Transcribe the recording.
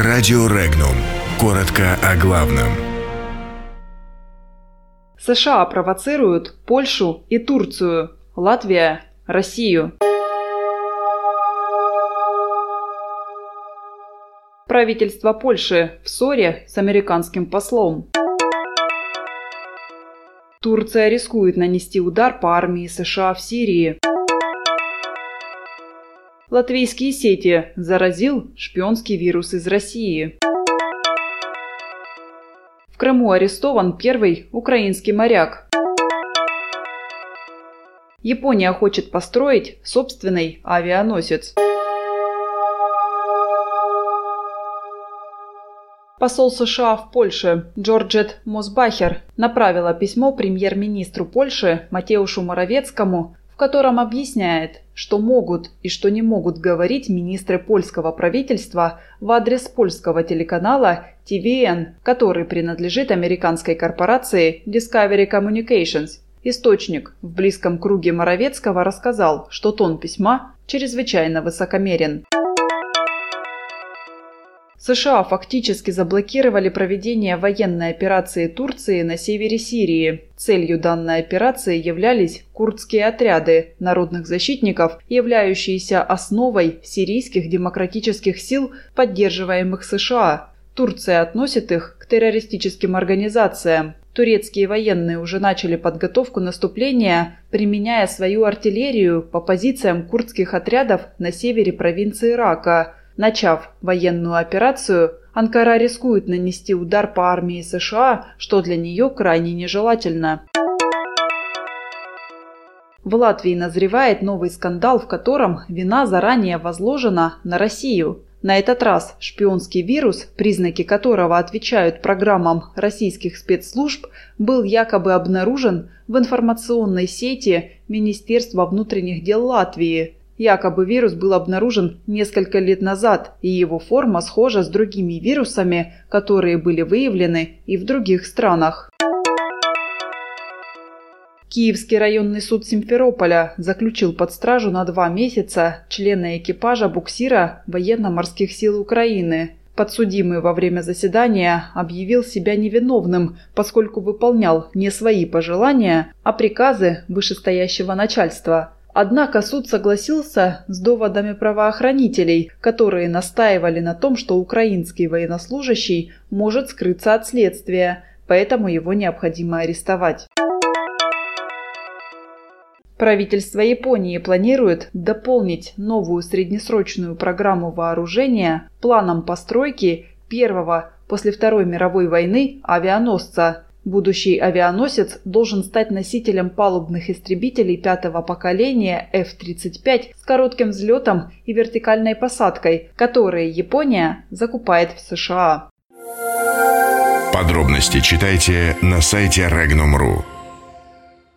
Радио Регнум. Коротко о главном. США провоцируют Польшу и Турцию. Латвия – Россию. Правительство Польши в ссоре с американским послом. Турция рискует нанести удар по армии США в Сирии. Латвийские сети заразил шпионский вирус из России. В Крыму арестован первый украинский моряк. Япония хочет построить собственный авианосец. Посол США в Польше Джорджет Мосбахер направила письмо премьер-министру Польши Матеушу Моровецкому котором объясняет, что могут и что не могут говорить министры польского правительства в адрес польского телеканала TVN, который принадлежит американской корпорации Discovery Communications. Источник в близком круге Моровецкого рассказал, что тон письма чрезвычайно высокомерен. США фактически заблокировали проведение военной операции Турции на севере Сирии. Целью данной операции являлись курдские отряды народных защитников, являющиеся основой сирийских демократических сил, поддерживаемых США. Турция относит их к террористическим организациям. Турецкие военные уже начали подготовку наступления, применяя свою артиллерию по позициям курдских отрядов на севере провинции Ирака – Начав военную операцию, Анкара рискует нанести удар по армии США, что для нее крайне нежелательно. В Латвии назревает новый скандал, в котором вина заранее возложена на Россию. На этот раз шпионский вирус, признаки которого отвечают программам российских спецслужб, был якобы обнаружен в информационной сети Министерства внутренних дел Латвии – Якобы вирус был обнаружен несколько лет назад, и его форма схожа с другими вирусами, которые были выявлены и в других странах. Киевский районный суд Симферополя заключил под стражу на два месяца члена экипажа буксира военно-морских сил Украины. Подсудимый во время заседания объявил себя невиновным, поскольку выполнял не свои пожелания, а приказы вышестоящего начальства – Однако суд согласился с доводами правоохранителей, которые настаивали на том, что украинский военнослужащий может скрыться от следствия, поэтому его необходимо арестовать. Правительство Японии планирует дополнить новую среднесрочную программу вооружения планом постройки первого после Второй мировой войны авианосца Будущий авианосец должен стать носителем палубных истребителей пятого поколения F-35 с коротким взлетом и вертикальной посадкой, которые Япония закупает в США. Подробности читайте на сайте Regnum.ru.